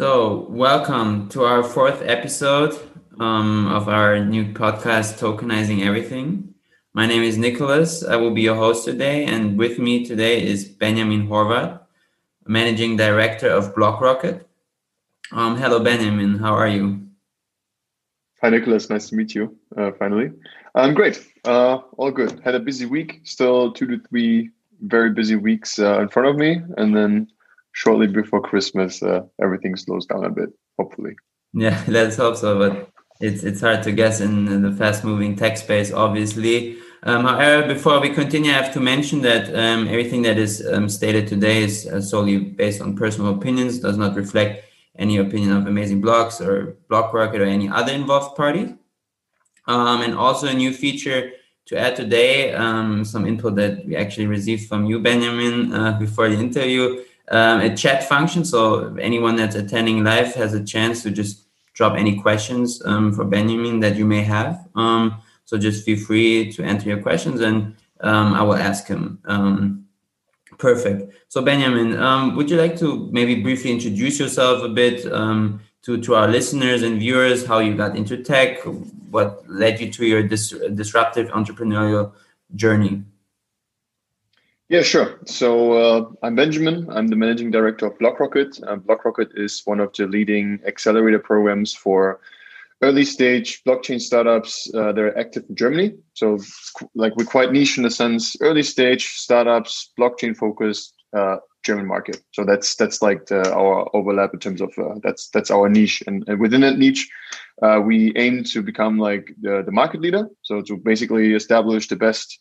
So, welcome to our fourth episode um, of our new podcast, Tokenizing Everything. My name is Nicholas. I will be your host today, and with me today is Benjamin Horvath, Managing Director of BlockRocket. Um, hello, Benjamin. How are you? Hi, Nicholas. Nice to meet you. Uh, finally, I'm great. Uh, all good. Had a busy week. Still two to three very busy weeks uh, in front of me, and then shortly before Christmas, uh, everything slows down a bit. Hopefully. Yeah, let's hope so. But it's it's hard to guess in the fast-moving tech space, obviously. Um, however, before we continue, I have to mention that um, everything that is um, stated today is uh, solely based on personal opinions, does not reflect any opinion of Amazing Blocks or BlockRocket or any other involved party. Um, and also a new feature to add today, um, some input that we actually received from you, Benjamin, uh, before the interview, um, a chat function. So anyone that's attending live has a chance to just drop any questions um, for Benjamin that you may have. Um, so just feel free to enter your questions and um, I will ask him. Perfect. So Benjamin, um, would you like to maybe briefly introduce yourself a bit um, to, to our listeners and viewers, how you got into tech, what led you to your dis disruptive entrepreneurial journey? Yeah, sure. So uh, I'm Benjamin. I'm the managing director of BlockRocket. Uh, BlockRocket is one of the leading accelerator programs for early stage blockchain startups uh, that are active in Germany. So, like we're quite niche in the sense early stage startups, blockchain focused uh, German market. So that's that's like the, our overlap in terms of uh, that's that's our niche, and, and within that niche, uh, we aim to become like the, the market leader. So to basically establish the best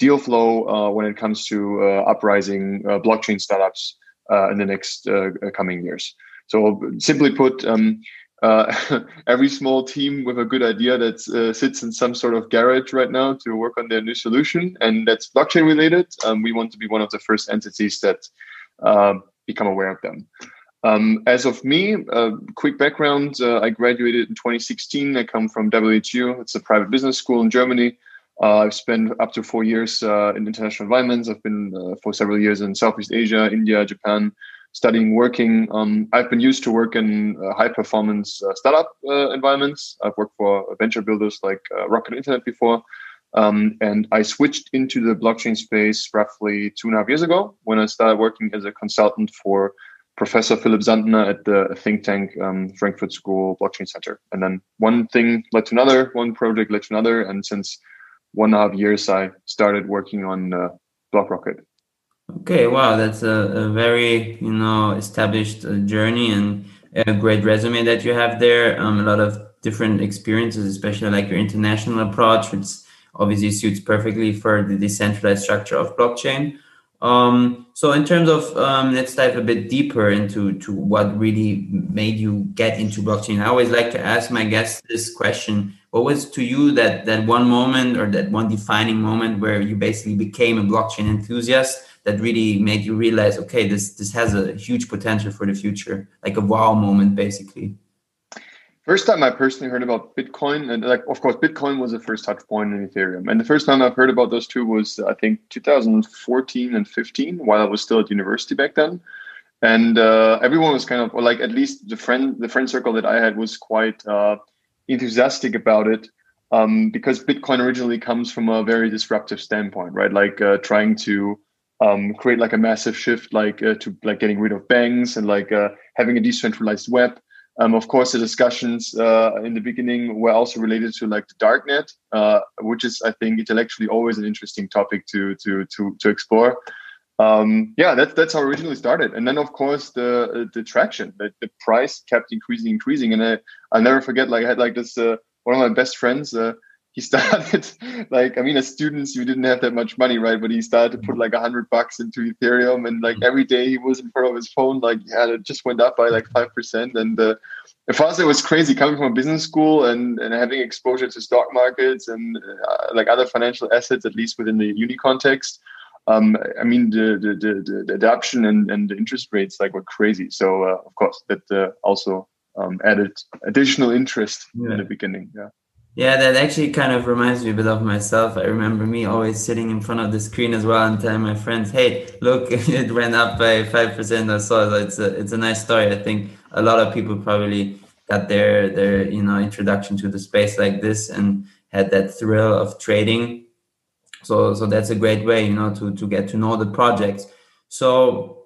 deal flow uh, when it comes to uh, uprising blockchain startups in the next coming years. So simply put. Um, uh, every small team with a good idea that uh, sits in some sort of garage right now to work on their new solution and that's blockchain related um, we want to be one of the first entities that uh, become aware of them um, as of me uh, quick background uh, i graduated in 2016 i come from whu it's a private business school in germany uh, I've spent up to four years in international environments. I've been for several years in Southeast Asia, India, Japan, studying, working. Um, I've been used to work in uh, high performance uh, startup uh, environments. I've worked for venture builders like uh, Rocket Internet before. Um, and I switched into the blockchain space roughly two and a half years ago when I started working as a consultant for Professor Philipp Sandner at the think tank um, Frankfurt School Blockchain Center. And then one thing led to another, one project led to another. And since one and a half years, I started working on uh, BlockRocket. Okay, wow, that's a, a very you know established uh, journey and a great resume that you have there. Um, a lot of different experiences, especially like your international approach, which obviously suits perfectly for the decentralized structure of blockchain. Um, so, in terms of um, let's dive a bit deeper into to what really made you get into blockchain. I always like to ask my guests this question: What was to you that that one moment or that one defining moment where you basically became a blockchain enthusiast? that really made you realize okay this this has a huge potential for the future like a wow moment basically first time i personally heard about bitcoin and like of course bitcoin was the first touch point in ethereum and the first time i've heard about those two was i think 2014 and 15 while i was still at university back then and uh, everyone was kind of like at least the friend the friend circle that i had was quite uh, enthusiastic about it um, because bitcoin originally comes from a very disruptive standpoint right? Like uh, trying to um, create like a massive shift like uh, to like getting rid of banks and like uh, having a decentralized web. Um, of course the discussions uh, in the beginning were also related to like the darknet uh, which is i think intellectually always an interesting topic to to to to explore um, yeah that's that's how originally started. And then of course the the traction the, the price kept increasing increasing. And I, i'll never forget like i had like this uh, one of my best friends uh, he started like I mean as students you didn't have that much money right? But he started to put like a hundred bucks into Ethereum. And like every day he was in front of his phone like yeah it just went up by like five percent. And uh, for us it was crazy coming from a business school and, and having exposure to stock markets and uh, like other financial assets at least within the uni context um, I mean the, the the, the adoption and, and the interest rates like were crazy so uh, of course that uh, also um, added additional interest yeah. in the beginning yeah Yeah, that actually kind of reminds me a bit of myself. I remember me always sitting in front of the screen as well and telling my friends, "Hey, look, it went up by five percent or so." It's a it's a nice story. I think a lot of people probably got their their you know introduction to the space like this and had that thrill of trading. So so that's a great way, you know, to to get to know the projects. So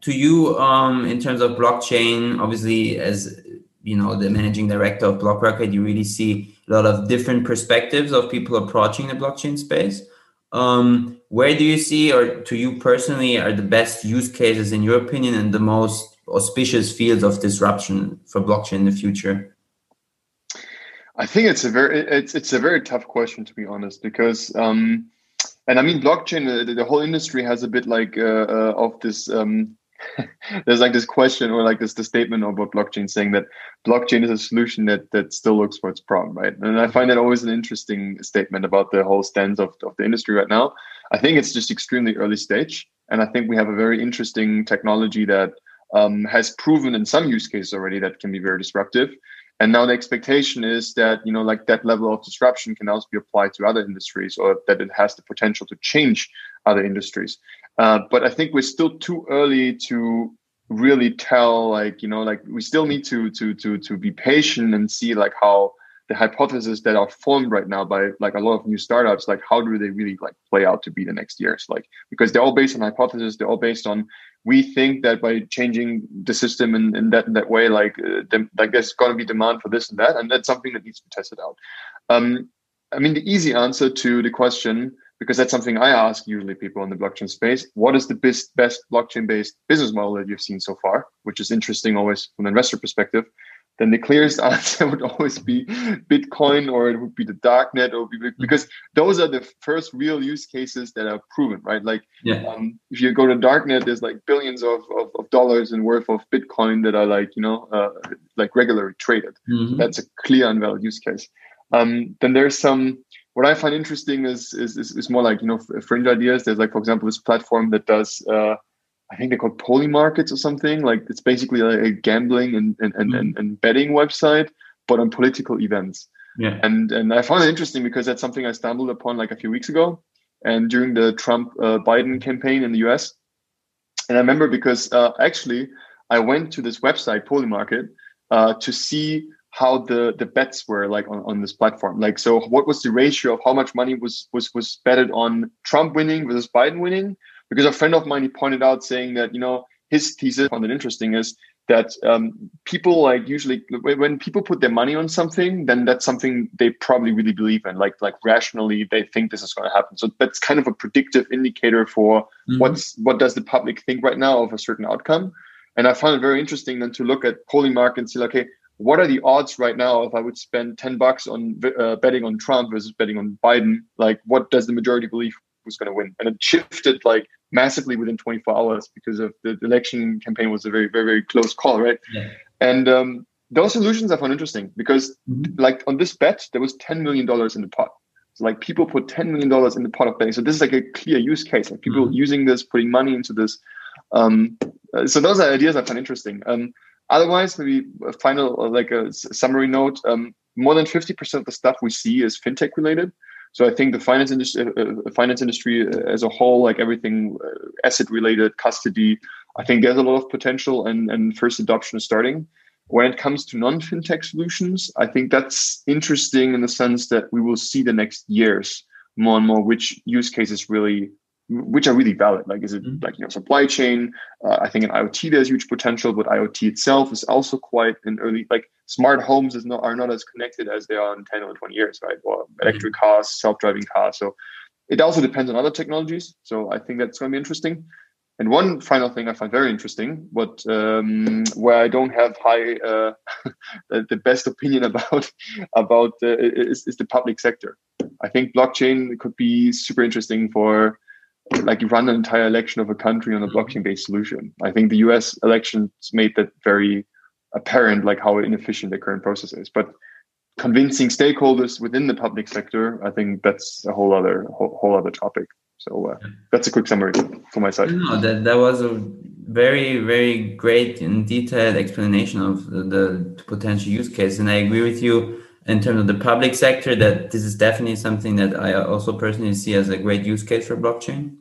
to you, um, in terms of blockchain, obviously as you know the managing director of BlockRocket, you really see a lot of different perspectives of people approaching the blockchain space. Um, where do you see, or to you personally, are the best use cases in your opinion and the most auspicious fields of disruption for blockchain in the future? I think it's a very it's it's a very tough question to be honest because um, and I mean blockchain the, the whole industry has a bit like uh, uh, of this um, there's like this question or like this the statement about blockchain saying that blockchain is a solution that that still looks for its problem, right? And I find that always an interesting statement about the whole stance of, of the industry right now. I think it's just extremely early stage, and I think we have a very interesting technology that um, has proven in some use cases already that can be very disruptive. And now the expectation is that you know like that level of disruption can also be applied to other industries, or that it has the potential to change other industries. Uh, but I think we're still too early to really tell. Like you know, like we still need to to to to be patient and see like how the hypotheses that are formed right now by like a lot of new startups like how do they really like play out to be the next years like because they're all based on hypotheses they're all based on we think that by changing the system in, in that in that way like uh, the, like there's going to be demand for this and that and that's something that needs to be tested out um, i mean the easy answer to the question because that's something I ask usually people in the blockchain space. What is the best best blockchain based business model that you've seen so far? Which is interesting always from an investor perspective. Then the clearest answer would always be Bitcoin or it would be the darknet or be, mm-hmm. because those are the first real use cases that are proven, right? Like yeah. um, if you go to darknet, there's like billions of, of, of, dollars in worth of Bitcoin that are like, you know, uh, like regularly traded. Mm-hmm. That's a clear and valid use case. Um, then there's some what I find interesting is, is, is is more like you know fringe ideas. There's like for example this platform that does uh, I think they're called Polymarkets or something. Like it's basically like a gambling and and, and, mm. and, and betting website, but on political events. Yeah. And and I found it interesting because that's something I stumbled upon like a few weeks ago, and during the Trump uh, Biden campaign in the U.S. And I remember because uh, actually I went to this website Polymarket uh, to see how the the bets were like on, on this platform like so what was the ratio of how much money was was was betted on trump winning versus biden winning because a friend of mine he pointed out saying that you know his thesis found it interesting is that um, people like usually when people put their money on something then that's something they probably really believe in like like rationally they think this is going to happen so that's kind of a predictive indicator for mm-hmm. what's what does the public think right now of a certain outcome and i found it very interesting then to look at Polymarket and see like okay what are the odds right now if I would spend 10 bucks on uh, betting on Trump versus betting on Biden? Like, what does the majority believe was going to win? And it shifted like massively within 24 hours because of the election campaign was a very, very, very close call, right? Yeah. And um, those solutions I found interesting because, mm-hmm. like, on this bet, there was $10 million in the pot. So, like, people put $10 million in the pot of betting. So, this is like a clear use case. Like, people mm-hmm. using this, putting money into this. Um, so, those are ideas I found interesting. Um, Otherwise, maybe a final uh, like a summary note. Um, more than fifty percent of the stuff we see is fintech related. So I think the finance industry, uh, uh finance industry as a whole, like everything uh, asset related, custody, I think there's a lot of potential and, and first adoption is starting. When it comes to non fintech solutions, I think that's interesting in the sense that we will see the next years more and more which use cases really which are really valid. Like, is it mm-hmm. like you know supply chain? Uh, I think in IoT there's huge potential, but IoT itself is also quite an early. Like, smart homes is not are not as connected as they are in ten or twenty years, right? Or mm-hmm. electric mm-hmm. cars, self-driving cars. So it also depends on other technologies. So I think that's going to be interesting. And one final thing I find very interesting, but um, where I don't have high uh, the best opinion about about uh, is, is the public sector. I think blockchain could be super interesting for like you run an entire election of a country on a blockchain based solution. I think the US elections made that very apparent, like how inefficient the current process is. But convincing stakeholders within the public sector, I think that's a whole other whole, whole other topic. So uh, that's a quick summary from my side. No, that that was a very very great and detailed explanation of the, the potential use case, and I agree with you in terms of the public sector that this is definitely something that I also personally see as a great use case for blockchain.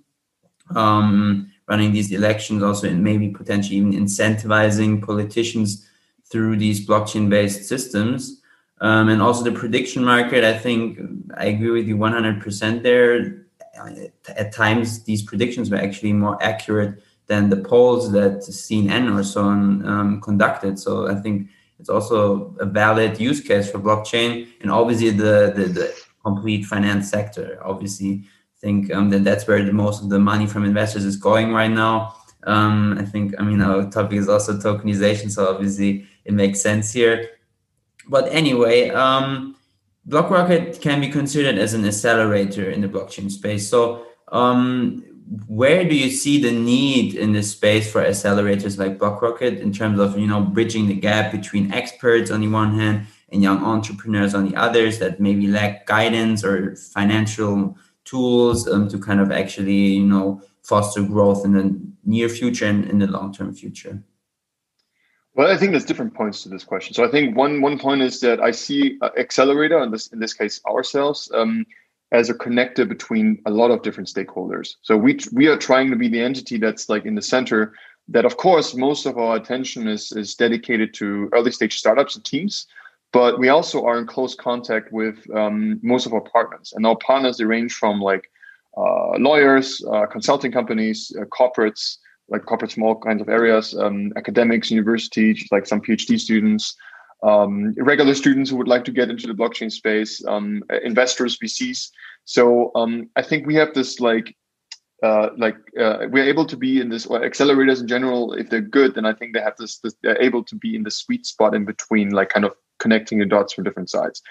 Um, running these elections also and maybe potentially even incentivizing politicians through these blockchain based systems. Um, and also the prediction market, I think I agree with you 100% there. At times, these predictions were actually more accurate than the polls that CNN or so on um, conducted. So I think it's also a valid use case for blockchain and obviously the, the, the complete finance sector. Obviously, think um, that that's where the most of the money from investors is going right now. Um, I think, I mean, our topic is also tokenization, so obviously it makes sense here. But anyway, um, BlockRocket can be considered as an accelerator in the blockchain space. So, um, where do you see the need in this space for accelerators like BlockRocket in terms of you know bridging the gap between experts on the one hand and young entrepreneurs on the others that maybe lack guidance or financial tools um, to kind of actually you know foster growth in the near future and in the long term future? Well, I think there's different points to this question. So I think one one point is that I see uh, accelerator in this in this case ourselves um, as a connector between a lot of different stakeholders. So we we are trying to be the entity that's like in the center. That of course most of our attention is is dedicated to early stage startups and teams, but we also are in close contact with um, most of our partners, and our partners they range from like uh, lawyers, uh, consulting companies, uh, corporates like corporates from all kinds of areas, um, academics, universities, like some PhD students, um, regular students who would like to get into the blockchain space, um, investors, VCs. So um, I think we have this like uh, like uh, we're able to be in this or accelerators in general. If they're good, then I think they have this, this. They're able to be in the sweet spot in between, like kind of connecting the dots from different sides.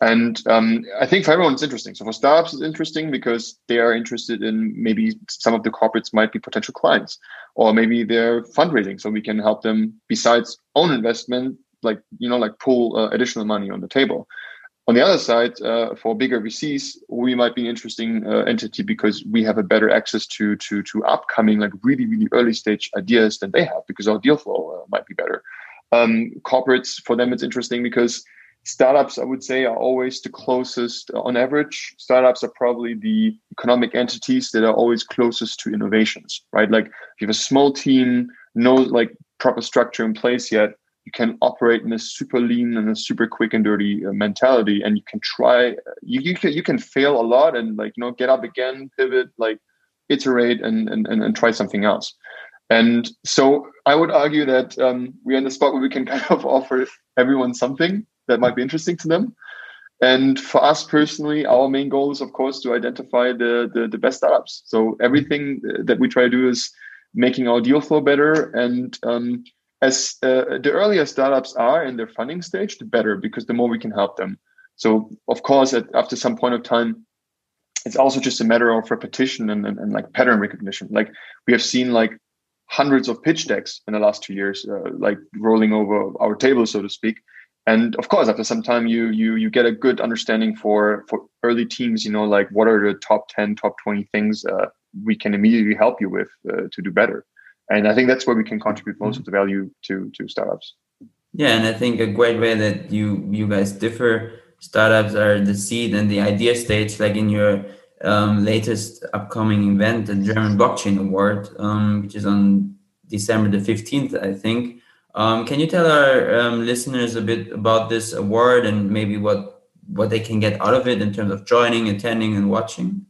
And um, I think for everyone it's interesting. So for startups, it's interesting because they are interested in maybe some of the corporates might be potential clients, or maybe they're fundraising, so we can help them besides own investment, like you know, like pull uh, additional money on the table. On the other side, uh, for bigger VCs, we might be an interesting uh, entity because we have a better access to to to upcoming like really really early stage ideas than they have because our deal flow uh, might be better. Um, corporates for them it's interesting because startups i would say are always the closest on average startups are probably the economic entities that are always closest to innovations right like if you have a small team no like proper structure in place yet you can operate in a super lean and a super quick and dirty uh, mentality and you can try you, you can you can fail a lot and like you know get up again pivot like iterate and and, and, and try something else and so i would argue that um, we're in the spot where we can kind of offer everyone something that might be interesting to them. And for us personally, our main goal is, of course, to identify the, the, the best startups. So everything that we try to do is making our deal flow better. And um, as uh, the earlier startups are in their funding stage, the better, because the more we can help them. So, of course, at, after some point of time, it's also just a matter of repetition and, and, and like pattern recognition. Like we have seen like hundreds of pitch decks in the last two years, uh, like rolling over our table, so to speak and of course after some time you you you get a good understanding for for early teams you know like what are the top 10 top 20 things uh, we can immediately help you with uh, to do better and i think that's where we can contribute most of the value to to startups. Yeah and i think a great way that you you guys differ startups are the seed and the idea stage like in your um, latest upcoming event the german blockchain award um, which is on december the 15th i think. Um, can you tell our um, listeners a bit about this award and maybe what what they can get out of it in terms of joining, attending, and watching?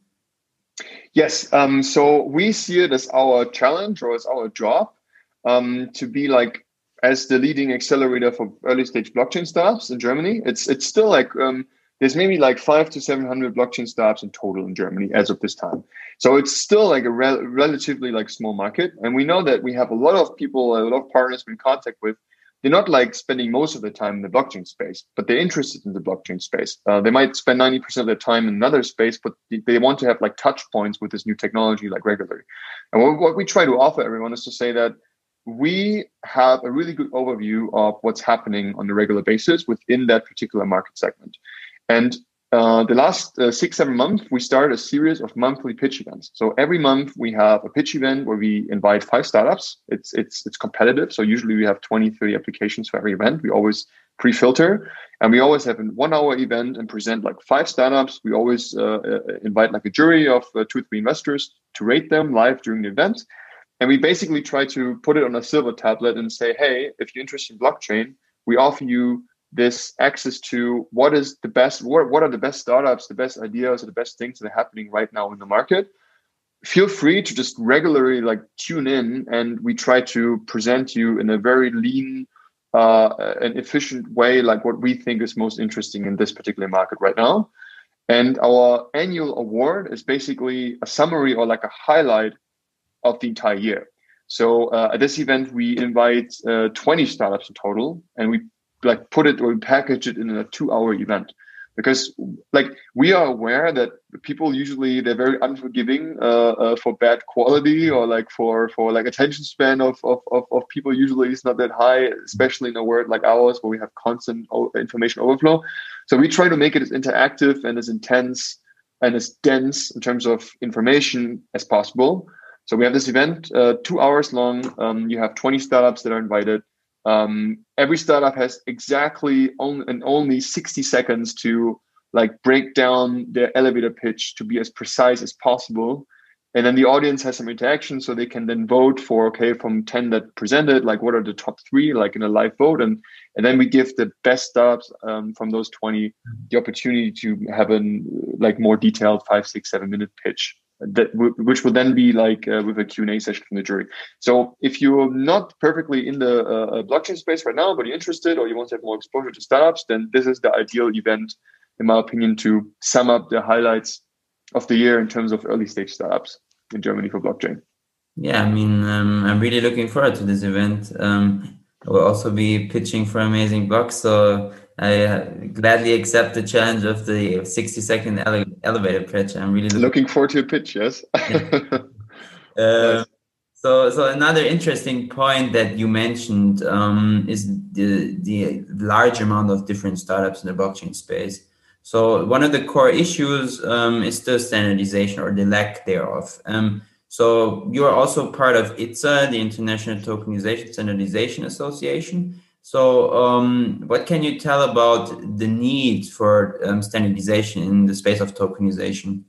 Yes. Um, so we see it as our challenge or as our job um, to be like as the leading accelerator for early stage blockchain startups in Germany. It's it's still like um, there's maybe like five to seven hundred blockchain startups in total in Germany as of this time. So it's still like a re- relatively like small market, and we know that we have a lot of people, a lot of partners we're in contact with. They're not like spending most of their time in the blockchain space, but they're interested in the blockchain space. Uh, they might spend ninety percent of their time in another space, but they want to have like touch points with this new technology like regularly. And what, what we try to offer everyone is to say that we have a really good overview of what's happening on a regular basis within that particular market segment. And uh, the last uh, six, seven months, we started a series of monthly pitch events. So every month we have a pitch event where we invite five startups. It's it's it's competitive. So usually we have 20, 30 applications for every event. We always pre-filter. And we always have a one-hour event and present like five startups. We always uh, uh, invite like a jury of uh, two or three investors to rate them live during the event. And we basically try to put it on a silver tablet and say, hey, if you're interested in blockchain, we offer you this access to what is the best, what, what are the best startups, the best ideas, the best things that are happening right now in the market. Feel free to just regularly like tune in and we try to present you in a very lean uh, an efficient way, like what we think is most interesting in this particular market right now. And our annual award is basically a summary or like a highlight of the entire year. So uh, at this event, we invite uh, 20 startups in total, and we like put it or package it in a two-hour event. Because like we are aware that people usually they're very unforgiving uh, uh, for bad quality or like for for like attention span of, of, of, of, people usually is not that high especially in a world like ours where we have constant information overflow. So we try to make it as interactive and as intense and as dense in terms of information as possible. So we have this event uh, two hours long. Um, you have 20 startups that are invited um, every startup has exactly and only 60 seconds to like break down their elevator pitch to be as precise as possible. And then the audience has some interaction so they can then vote for okay from 10 that presented like what are the top three like in a live vote? And and then we give the best startups um, from those 20 the opportunity to have a like more detailed five six seven minute pitch that which will then be like uh, with a Q&A session from the jury. So if you're not perfectly in the uh, uh, blockchain space right now, but you're interested or you want to have more exposure to startups, then this is the ideal event, in my opinion, to sum up the highlights of the year in terms of early stage startups in Germany for blockchain. Yeah, I mean, um, I'm really looking forward to this event. Um, I will also be pitching for Amazing Blocks, so I uh, gladly accept the challenge of the 60 second ele- elevator pitch. I'm really looking, looking forward to your pitch. Yes. uh, so, so another interesting point that you mentioned um, is the the large amount of different startups in the blockchain space. So one of the core issues um, is the standardization or the lack thereof. Um, so you are also part of ITSA, the International Tokenization Standardization Association. So, um, what can you tell about the need for um, standardization in the space of tokenization?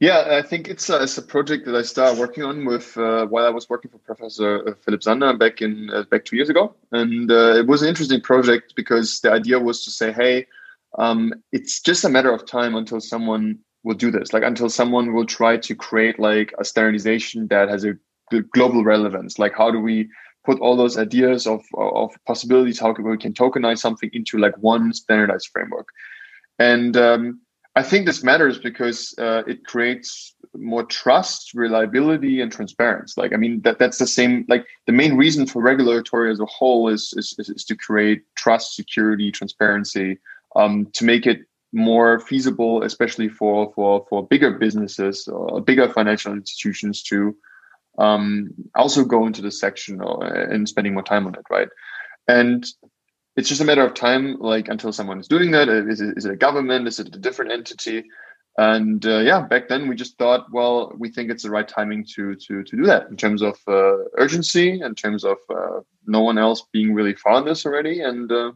Yeah, I think it's a, it's a project that I started working on with uh, while I was working for Professor uh, Philipp Sandner back in uh, back two years ago, and uh, it was an interesting project because the idea was to say, hey, um, it's just a matter of time until someone will do this, like until someone will try to create like a standardization that has a global relevance. Like, how do we put all those ideas of, of possibilities how we can tokenize something into like one standardized framework. And um, i think this matters because uh, it creates more trust reliability and transparency. Like i mean that that's the same like the main reason for regulatory as a whole is is, is to create trust security transparency um, to make it more feasible especially for for for bigger businesses or bigger financial institutions to um, also go into this section or, and spending more time on it, right? And it's just a matter of time, like until someone is doing that. Is it, is it a government? Is it a different entity? And uh, yeah, back then we just thought, well, we think it's the right timing to to to do that in terms of uh, urgency, in terms of uh, no one else being really far on this already, and uh,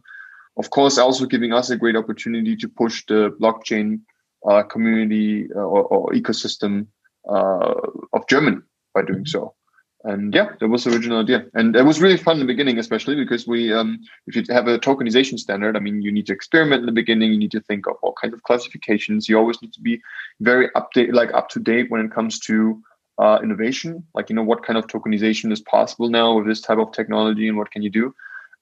of course also giving us a great opportunity to push the blockchain uh, community uh, or, or, ecosystem of Germany by doing so. And yeah, that was the original idea. And it was really fun in the beginning, especially because we, um, if you have a tokenization standard, I mean, you need to experiment in the beginning. You need to think of all kinds of classifications. You always need to be very update, like up to date when it comes to uh, innovation. Like, you know, what kind of tokenization is possible now with this type of technology and what can you do?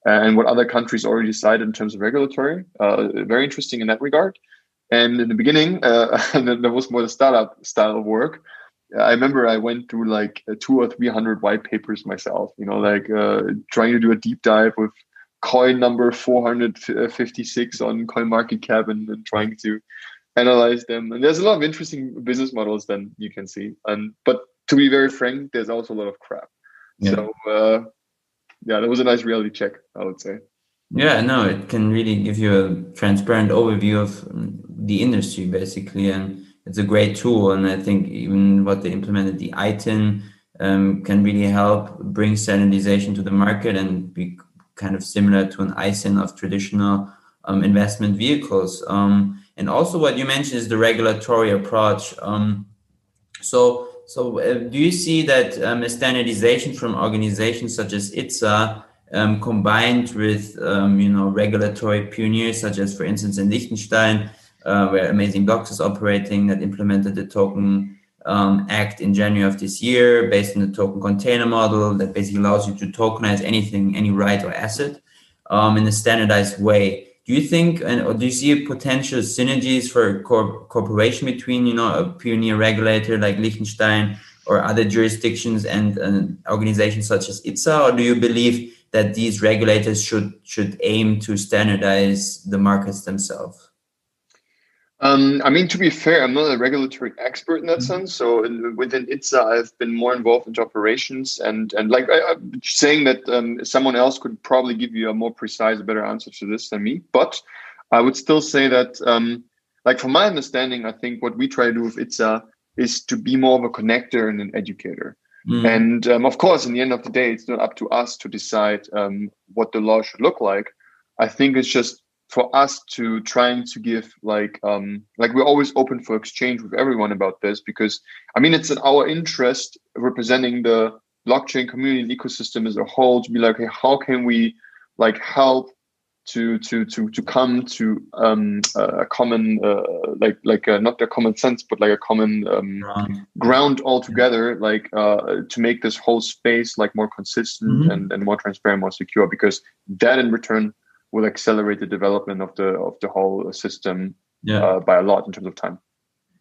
And what other countries already decided in terms of regulatory. Uh, very interesting in that regard. And in the beginning, uh, there was more the startup style of work I remember I went through like two or three hundred white papers myself. You know, like uh, trying to do a deep dive with coin number four hundred fifty six on Coin Market Cap and, and trying to analyze them. And there's a lot of interesting business models then you can see. And but to be very frank, there's also a lot of crap. Yeah. So uh, yeah, that was a nice reality check, I would say. Yeah, no, it can really give you a transparent overview of the industry basically and it's a great tool. And I think even what they implemented, the ITIN, um, can really help bring standardization to the market and be kind of similar to an ISIN of traditional um, investment vehicles. Um, and also, what you mentioned is the regulatory approach. Um, so, so uh, do you see that um, standardization from organizations such as ITSA um, combined with um, you know regulatory pioneers such as, for instance, in Liechtenstein, uh, where Amazing Blocks is operating, that implemented the token um, Act in January of this year, based on the token container model that basically allows you to tokenize anything, any right or asset, um, in a standardized way. Do you think, and or do you see potential synergies for co- cooperation between, you know, a pioneer regulator like Liechtenstein or other jurisdictions and uh, organizations such as ITSA, or do you believe that these regulators should should aim to standardize the markets themselves? Um, I mean, to be fair, I'm not a regulatory expert in that mm-hmm. sense. So within ITSA, I've been more involved into operations and and like I, am saying that um, someone else could probably give you a more precise, better answer to this than me. But I would still say that, um, like from my understanding, I think what we try to do with ITSA is to be more of a connector and an educator. Mm. And um, of course, in the end of the day, it's not up to us to decide um, what the law should look like. I think it's just for us to trying to give like um like we're always open for exchange with everyone about this because i mean it's in our interest representing the blockchain community ecosystem as a whole to be like hey how can we like help to to to to come to um a common uh, like like uh, not a common sense but like a common um, ground, ground altogether yeah. like uh to make this whole space like more consistent mm-hmm. and and more transparent more secure because that in return will accelerate the development of the of the whole system yeah. uh, by a lot in terms of time.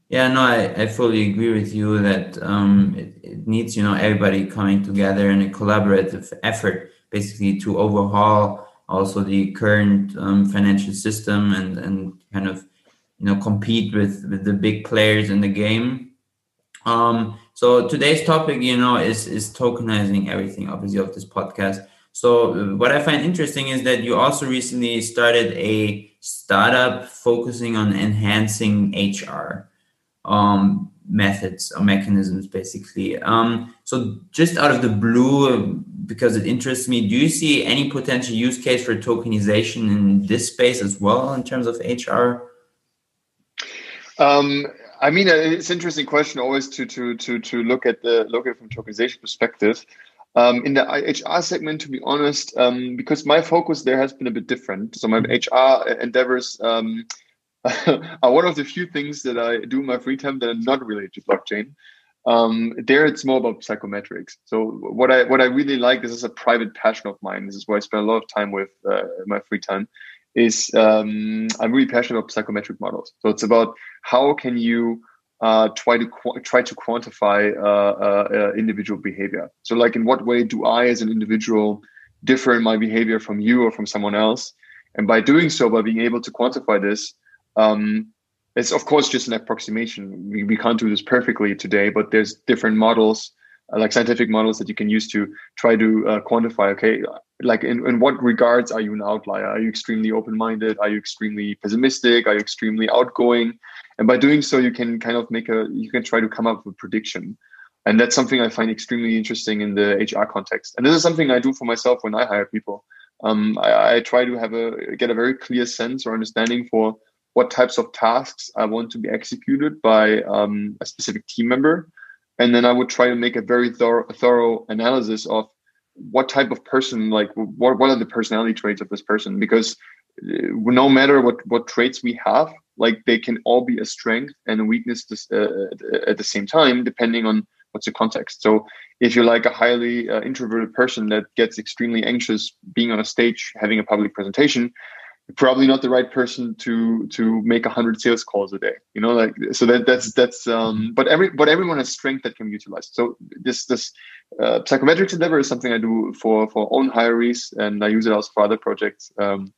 Yeah, no, I, I fully agree with you that um, it, it needs you know everybody coming together in a collaborative effort, basically to overhaul also the current um, financial system and and kind of you know compete with with the big players in the game. Um, so today's topic, you know, is is tokenizing everything, obviously, of this podcast. So uh, what I find interesting is that you also recently started a startup focusing on enhancing HR um, methods or mechanisms, basically. Um, so just out of the blue, because it interests me, do you see any potential use case for tokenization in this space as well in terms of HR? Um, I mean, uh, it's an interesting question always to to to to look at the look at it from tokenization perspective. Um, in the HR segment, to be honest, um, because my focus there has been a bit different. So my HR endeavors um, are one of the few things that I do in my free time that are not related to blockchain. Um, there, it's more about psychometrics. So what I what I really like, this is a private passion of mine. This is where I spend a lot of time with uh, my free time. Is um, I'm really passionate about psychometric models. So it's about how can you uh, try to qu- try to quantify uh, uh, uh, individual behavior. So, like, in what way do I, as an individual, differ in my behavior from you or from someone else? And by doing so, by being able to quantify this, um, it's of course just an approximation. We, we can't do this perfectly today, but there's different models, like scientific models, that you can use to try to uh, quantify. Okay, like in, in what regards are you an outlier? Are you extremely open-minded? Are you extremely pessimistic? Are you extremely outgoing? and by doing so you can kind of make a you can try to come up with a prediction and that's something i find extremely interesting in the hr context and this is something i do for myself when i hire people um, I, I, try to have a get a very clear sense or understanding for what types of tasks i want to be executed by um, a specific team member and then i would try to make a very thorough, thorough analysis of what type of person like what, what are the personality traits of this person? Because uh, no matter what what traits we have like they can all be a strength and a weakness this, uh, at the same time depending on what's the context. So if you're like a highly uh, introverted person that gets extremely anxious being on a stage having a public presentation probably not the right person to to make 100 sales calls a day you know like so that that's that's um but every but everyone has strength that can be utilized so this this uh, psychometrics endeavor is something i do for for own hirees and i use it also for other projects um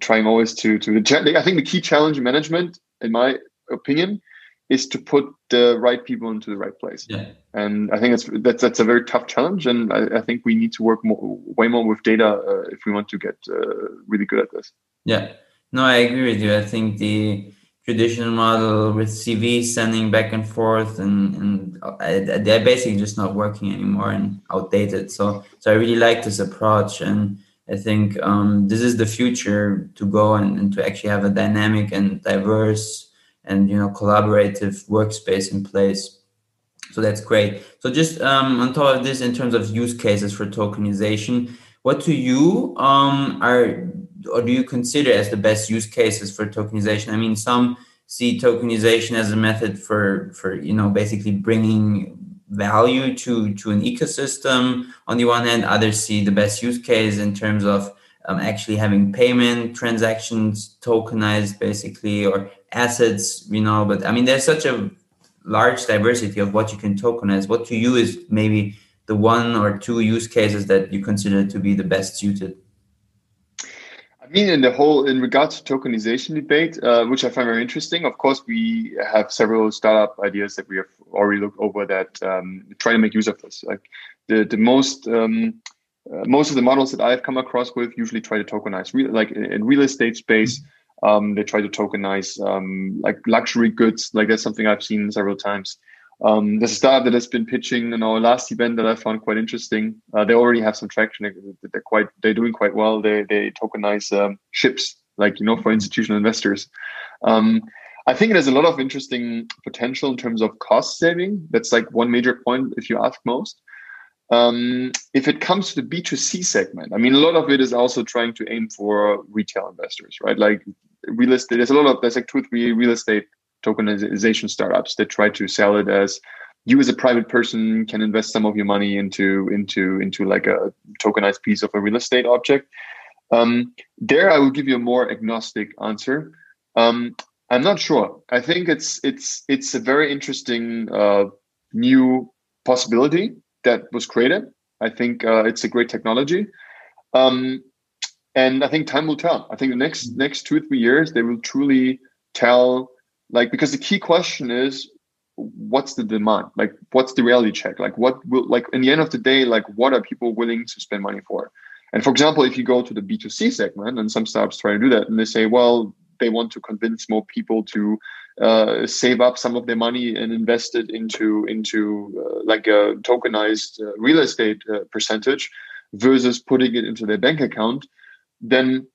trying always to to I think the key challenge in management, in my opinion, is to put the right people into the right place. Yeah. And I think it's that's that's a very tough challenge, and I, I think we need to work more, way more with data uh, if we want to get uh, really good at this. Yeah, no, I agree with you. I think the traditional model with CV sending back and forth and and uh, they're basically just not working anymore and outdated. So so I really like this approach and I think um, this is the future to go and, and, to actually have a dynamic and diverse and you know collaborative workspace in place. So that's great. So just um, on top of this, in terms of use cases for tokenization, what to you um, are or do you consider as the best use cases for tokenization? I mean, some see tokenization as a method for for you know basically bringing value to to an ecosystem on the one hand. Others see the best use case in terms of um, actually having payment transactions tokenized basically or assets you know but i mean there's such a large diversity of what you can tokenize. What to you is maybe the one or two use cases that you consider to be the best suited mean, in the whole, in regards to tokenization debate, uh, which I find very interesting, of course, we have several startup ideas that we have already looked over that um, try to make use of this. Like the the most um, uh, most of the models that I've come across with usually try to tokenize, Re- like in real estate space. Um, they try to tokenize um, like luxury goods. Like that's something I've seen several times. Um, there's a startup that has been pitching in our last event that I found quite interesting. Uh, they already have some traction. They're quite they're doing quite well. They they tokenize um, ships, like you know, for institutional investors. Um, I think there's a lot of interesting potential in terms of cost saving. That's like one major point if you ask most. Um, if it comes to the B2C segment, I mean, a lot of it is also trying to aim for retail investors, right? Like real estate, there's a lot of, there's like two or three real estate tokenization startups that try to sell it as you as a private person can invest some of your money into into into like a tokenized piece of a real estate object. Um, there i will give you a more agnostic answer. Um, i'm not sure. I think it's it's it's a very interesting uh, new possibility that was created. I think uh, it's a great technology. Um, and i think time will tell. I think the next next two or three years they will truly tell like because the key question is what's the demand? Like what's the reality check? Like what will like in the end of the day like what are people willing to spend money for? And for example if you go to the b2c segment and some startups try to do that and they say well they want to convince more people to uh, save up some of their money and invest it into into uh, like a tokenized uh, real estate uh, percentage versus putting it into their bank account then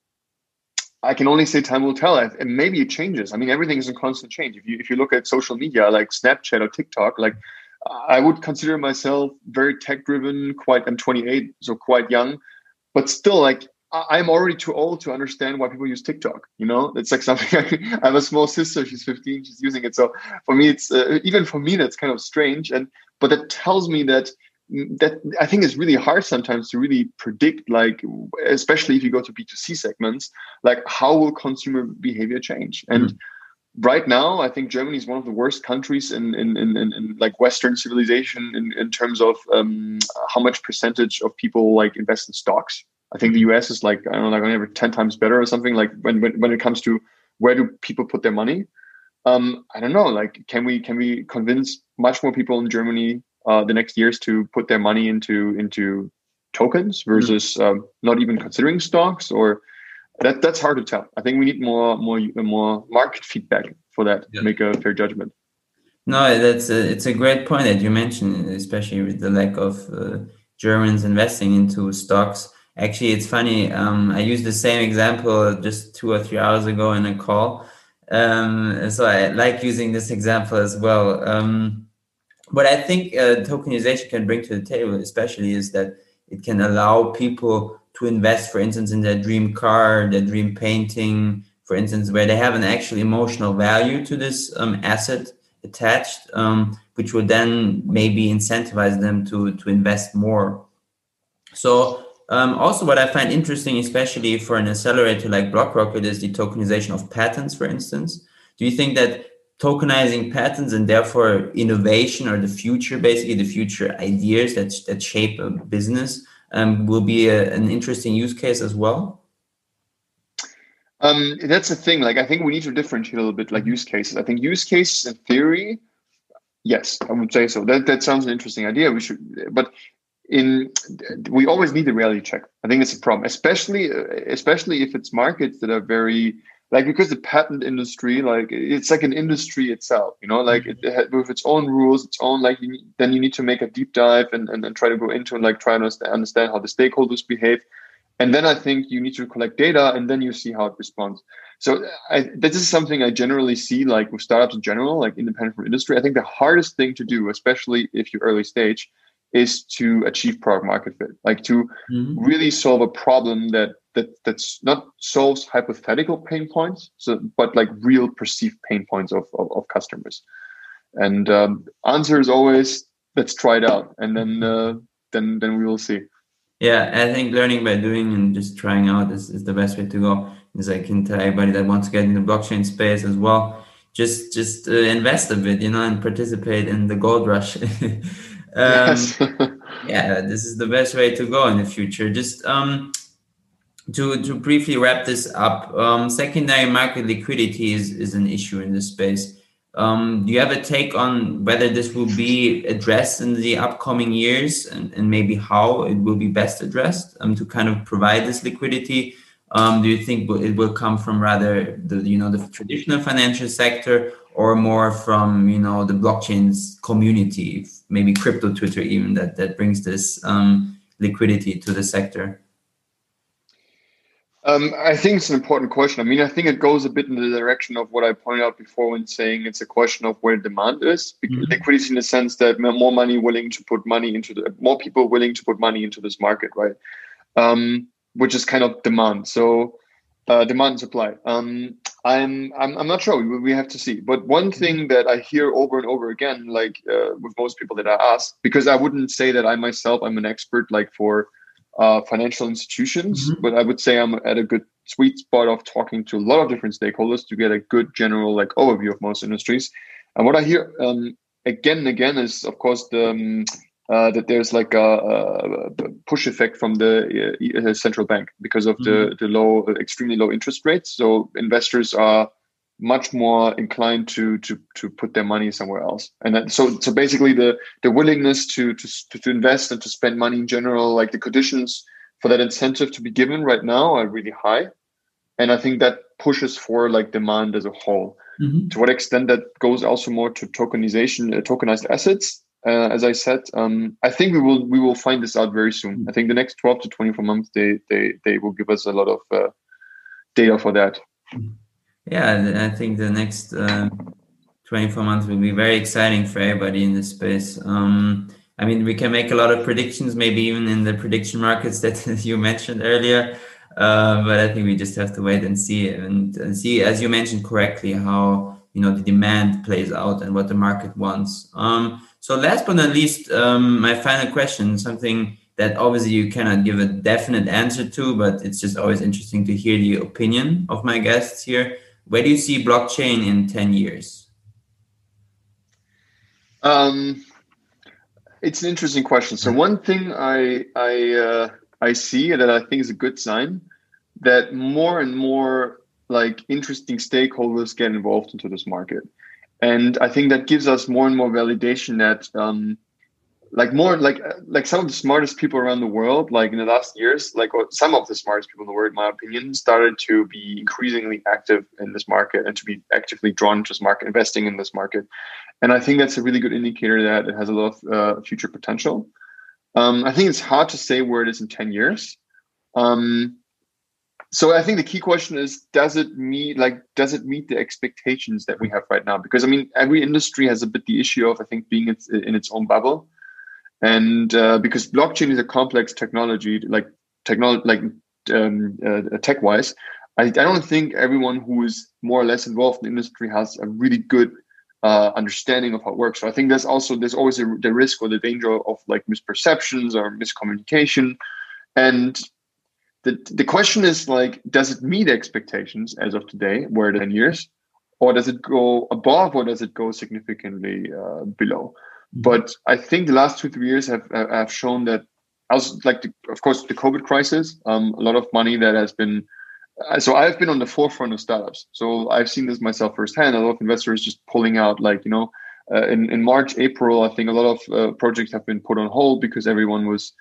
I can only say time will tell. And maybe it changes. I mean, everything is in constant change. If you if you look at social media like Snapchat or TikTok, like I would consider myself very tech driven. Quite, I'm 28, so quite young, but still, like I'm already too old to understand why people use TikTok. You know, it's like something. I, I have a small sister; she's 15, she's using it. So for me, it's uh, even for me that's kind of strange. And but that tells me that that I think is really hard sometimes to really predict, like especially if you go to B2C segments, like how will consumer behavior change? And mm-hmm. right now, I think Germany is one of the worst countries in in, in, in, in like Western civilization in, in terms of um, how much percentage of people like invest in stocks. I think the US is like I don't know, like ten times better or something. Like when when, when it comes to where do people put their money? Um, I don't know. Like, can we can we convince much more people in Germany uh, the next years to put their money into into tokens versus mm-hmm. um, not even considering stocks or that that's hard to tell. I think we need more more more market feedback for that yeah. to make a fair judgment. No that's a, it's a great point that you mentioned especially with the lack of uh, germans investing into stocks. Actually it's funny um, i used the same example just two or three hours ago in a call. Um, so i like using this example as well. Um, what I think uh, tokenization can bring to the table, especially, is that it can allow people to invest, for instance, in their dream car, their dream painting, for instance, where they have an actual emotional value to this um, asset attached, um, which would then maybe incentivize them to to invest more. So. Um, also, what I find interesting, especially for an accelerator like BlockRocket, is the tokenization of patents, for instance. Do you think that tokenizing patents and therefore innovation or the future, basically the future ideas that, that shape a business um, will be a, an interesting use case as well? Um, that's the thing. Like, I think we need to differentiate a little bit, like use cases. I think use cases in theory, yes, I would say so. That that sounds an interesting idea. We should, but in we always need a reality check. I think it's a problem, especially especially if it's markets that are very like because the patent industry like it's like an industry itself you know like it, it with its own rules its own like you need, then you need to make a deep dive and, and, and try to go into and like try to understand how the stakeholders behave and then I think you need to collect data, and then you see how it responds. So uh, I, this is something I generally see, like with startups in general, like independent from industry. I think the hardest thing to do, especially if you're early stage, is to achieve product market fit, like to mm-hmm. really solve a problem that that that's not solves hypothetical pain points, so but like real perceived pain points of of, of customers. And um, answer is always let's try it out, and then uh, then then we will see. Yeah, I think learning by doing and just trying out is, is the best way to go. As I can tell everybody that wants to get into blockchain space as well, just just uh, invest a bit, you know, and participate in the gold rush. um, yes. yeah, this is the best way to go in the future. Just um, to to briefly wrap this up, um, secondary market liquidity is is an issue in this space. Um, do you have a take on whether this will be addressed in the upcoming years and, and maybe how it will be best addressed um, to kind of provide this liquidity? Um, do you think it will come from rather the you know the traditional financial sector or more from you know the blockchain's community, maybe crypto Twitter even that that brings this um, liquidity to the sector? Um, I think it's an important question. I mean, I think it goes a bit in the direction of what I pointed out before when saying it's a question of where demand is. Mm-hmm. Liquidity in the sense that more money willing to put money into the more people willing to put money into this market, right? Um, which is kind of demand. So uh, demand and supply. Um, I'm, I'm I'm not sure. We, we have to see. But one mm-hmm. thing that I hear over and over again, like uh, with most people that I ask, because I wouldn't say that I myself I'm an expert like for uh, financial institutions, mm-hmm. but I would say I'm at a good sweet spot of talking to a lot of different stakeholders to get a good general like overview of most industries. And what I hear um, again and again is, of course, the um, uh, that there's like a, a, push effect from the uh, central bank because of mm-hmm. the the low, extremely low interest rates. So investors are much more inclined to to to put their money somewhere else and that, so so basically the the willingness to, to to invest and to spend money in general like the conditions for that incentive to be given right now are really high and i think that pushes for like demand as a whole mm-hmm. to what extent that goes also more to tokenization uh, tokenized assets uh, as i said um, i think we will we will find this out very soon i think the next 12 to 24 months they they they will give us a lot of uh, data for that. Yeah, I think the next uh, 24 months will be very exciting for everybody in this space. Um, I mean, we can make a lot of predictions, maybe even in the prediction markets that you mentioned earlier. Uh, but I think we just have to wait and see and, and, see, as you mentioned correctly, how you know the demand plays out and what the market wants. Um, so, last but not least, um, my final question, something that obviously you cannot give a definite answer to, but it's just always interesting to hear the opinion of my guests here. Where do you see blockchain in 10 years? Um, it's an interesting question. So one thing I I uh, I see that I think is a good sign that more and more like interesting stakeholders get involved into this market, and I think that gives us more and more validation that um, like more like like some of the smartest people around the world like in the last years like some of the smartest people in the world in my opinion started to be increasingly active in this market and to be actively drawn to this market investing in this market. And i think that's a really good indicator that it has a lot of uh, future potential. Um, i think it's hard to say where it is in 10 years. Um, so i think the key question is does it meet like does it meet the expectations that we have right now? Because i mean every industry has a bit the issue of i think being in its own bubble. And uh, because blockchain is a complex technology like technology like um, uh, tech wise I, I, don't think everyone who is more or less involved in the industry has a really good uh, understanding of how it works. So i think there's also there's always a, the risk or the danger of like misperceptions or miscommunication. And the, the question is like does it meet expectations as of today where 10 years or does it go above or does it go significantly uh, below Mm-hmm. But I think the last two three years have have shown that, as like the, of course the COVID crisis, um, a lot of money that has been. Uh, so I've been on the forefront of startups. So I've seen this myself firsthand. A lot of investors just pulling out, like you know, uh, in in March, April. I think a lot of uh, projects have been put on hold because everyone was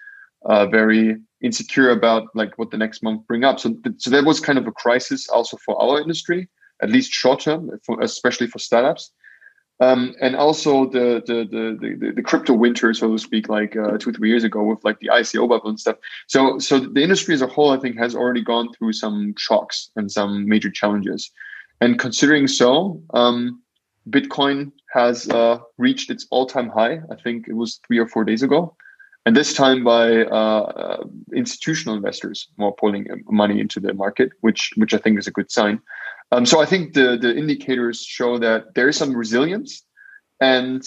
uh, very insecure about like what the next month bring up. So so that was kind of a crisis also for our industry, at least short term, for, especially for startups. Um, and also the, the the, the the crypto winter, so to speak, like uh, two three years ago with like the ICO bubble and stuff. So so the industry as a whole, I think, has already gone through some shocks and some major challenges. And considering so, um, Bitcoin has uh, reached its all time high. I think it was three or four days ago, and this time by uh, institutional investors more pulling money into the market, which which I think is a good sign. Um, so I think the the indicators show that there is some resilience and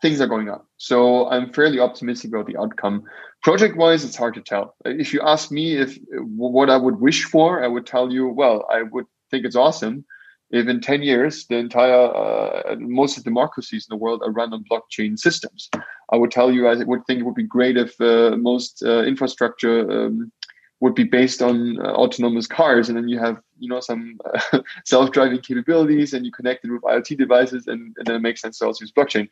things are going up. So I'm fairly optimistic about the outcome. Project wise, it's hard to tell. If you ask me if what I would wish for, I would tell you, well, I would think it's awesome if in 10 years the entire uh, most of democracies in the world are run on blockchain systems. I would tell you I would think it would be great if uh, most uh, infrastructure um, would be based on uh, autonomous cars. And then you have you know some uh, self-driving capabilities and you connect it with iot devices and, and then it makes sense to also use blockchain.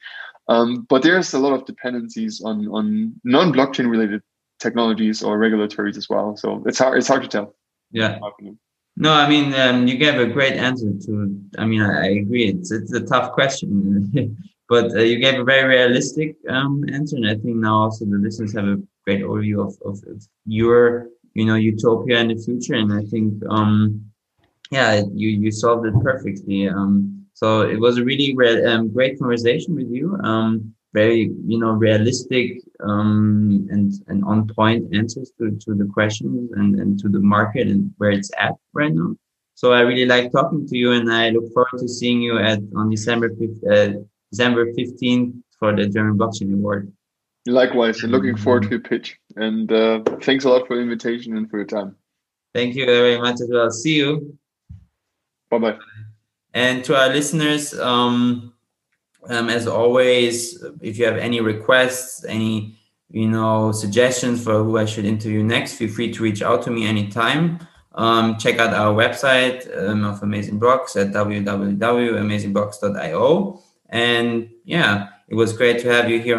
Um, but there's a lot of dependencies on on non-blockchain related technologies or regulatories as well. So it's hard it's hard to tell. Yeah no i mean um, you gave a great answer to i mean i, I agree. It's it's a tough question but uh, you gave a very realistic um, answer and i think now also the listeners have a great overview of, of, of your you know utopia in the future and i think um yeah you you solved it perfectly um so it was a really re- um, great conversation with you um very you know realistic um and and on point answers to to the questions and and to the market and where it's at right now so i really like talking to you and i look forward to seeing you at on december 5th uh, december 15th for the german blockchain award Likewise, and looking forward to your pitch. And uh, thanks a lot for the invitation and for your time. Thank you very much as well. See you. Bye bye. And to our listeners, um, um, as always, if you have any requests, any you know suggestions for who I should interview next, feel free to reach out to me anytime. Um, check out our website um, of Amazing Blocks at www.amazingblocks.io. And yeah, it was great to have you here